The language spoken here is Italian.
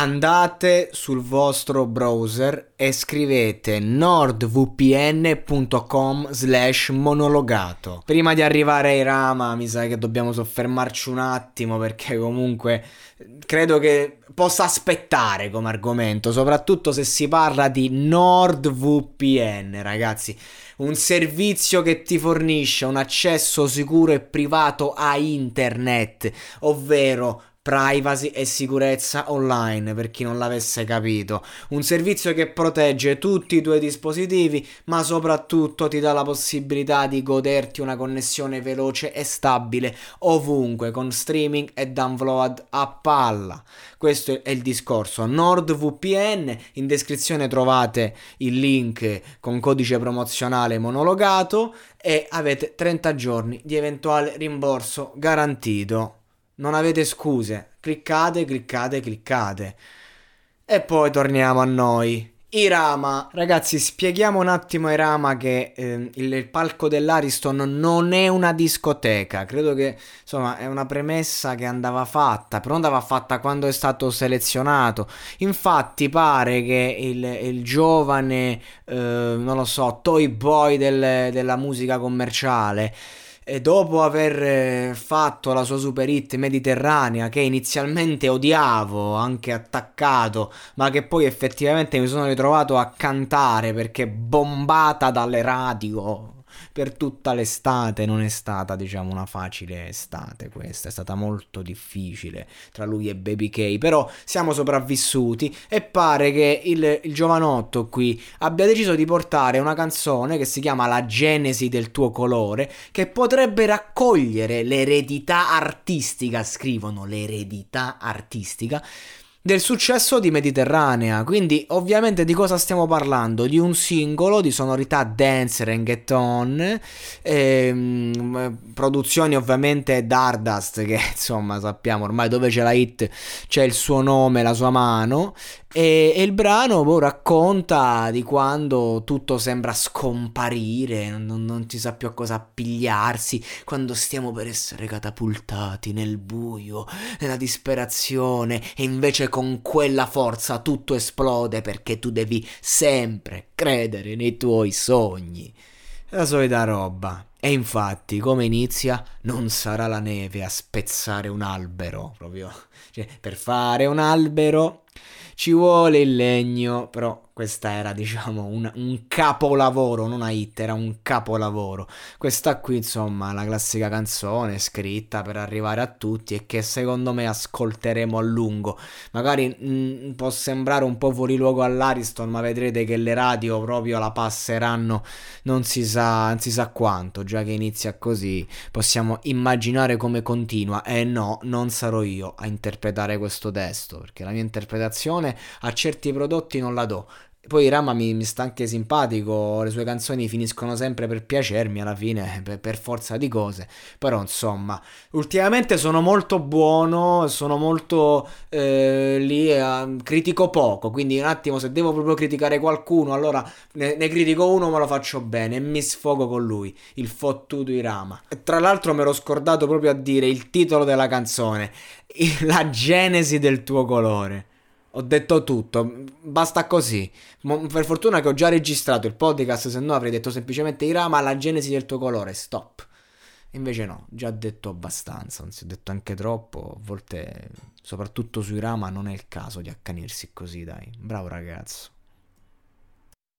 Andate sul vostro browser e scrivete nordvpn.com slash monologato. Prima di arrivare ai Rama mi sa che dobbiamo soffermarci un attimo perché comunque credo che possa aspettare come argomento, soprattutto se si parla di NordVPN, ragazzi. Un servizio che ti fornisce un accesso sicuro e privato a internet, ovvero privacy e sicurezza online per chi non l'avesse capito. Un servizio che protegge tutti i tuoi dispositivi, ma soprattutto ti dà la possibilità di goderti una connessione veloce e stabile ovunque con streaming e download a palla. Questo è il discorso. NordVPN, in descrizione trovate il link con codice promozionale monologato e avete 30 giorni di eventuale rimborso garantito non avete scuse. Cliccate, cliccate, cliccate. E poi torniamo a noi. Irama, ragazzi, spieghiamo un attimo a Irama che eh, il, il, palco dell'Ariston non è una discoteca. Credo che insomma è una premessa che andava fatta, però andava fatta quando è stato selezionato. Infatti, pare che il, il giovane, eh, non lo so, toy boy del, della musica commerciale e dopo aver eh, fatto la sua super hit mediterranea che inizialmente odiavo, anche attaccato, ma che poi effettivamente mi sono ritrovato a cantare perché bombata dalle radio per tutta l'estate non è stata, diciamo, una facile estate questa, è stata molto difficile tra lui e Baby K, però siamo sopravvissuti e pare che il, il giovanotto qui abbia deciso di portare una canzone che si chiama La genesi del tuo colore, che potrebbe raccogliere l'eredità artistica, scrivono l'eredità artistica del successo di Mediterranea. Quindi, ovviamente, di cosa stiamo parlando? Di un singolo di sonorità dance, reggaeton, ehm, produzioni ovviamente Dardust, che insomma sappiamo ormai dove c'è la hit c'è il suo nome, la sua mano. E, e il brano boh, racconta di quando tutto sembra scomparire, non, non si sa più a cosa appigliarsi, quando stiamo per essere catapultati nel buio, nella disperazione, e invece con quella forza tutto esplode perché tu devi sempre credere nei tuoi sogni. La solita roba. E infatti, come inizia, non sarà la neve a spezzare un albero, proprio. Cioè, per fare un albero ci vuole il legno, però questa era diciamo un, un, capolavoro, non una hit, era un capolavoro. Questa qui insomma la classica canzone scritta per arrivare a tutti e che secondo me ascolteremo a lungo. Magari mh, mm, può sembrare un po' fuori luogo all'Ariston, ma vedrete che le radio proprio la passeranno non si sa, non si sa quanto, già che inizia così possiamo immaginare come continua. E no, non sarò io a interpretare questo testo, perché la mia interpretazione a certi prodotti non la do poi Rama mi, mi, sta anche simpatico, le sue canzoni finiscono sempre per piacermi alla fine, per, per, forza di cose. Però insomma, ultimamente sono molto buono, sono molto eh, lì, eh, critico poco, quindi un attimo se devo proprio criticare qualcuno, allora ne, ne, critico uno ma lo faccio bene e mi sfogo con lui, il fottuto Irama. E tra l'altro mi ero scordato proprio a dire il titolo della canzone, la genesi del tuo colore. Ho detto tutto, basta così. Per fortuna che ho già registrato il podcast, se no avrei detto semplicemente Irama la genesi del tuo colore, stop. Invece no, già detto abbastanza, anzi ho detto anche troppo, a volte soprattutto su Irama non è il caso di accanirsi così, dai. Bravo ragazzo.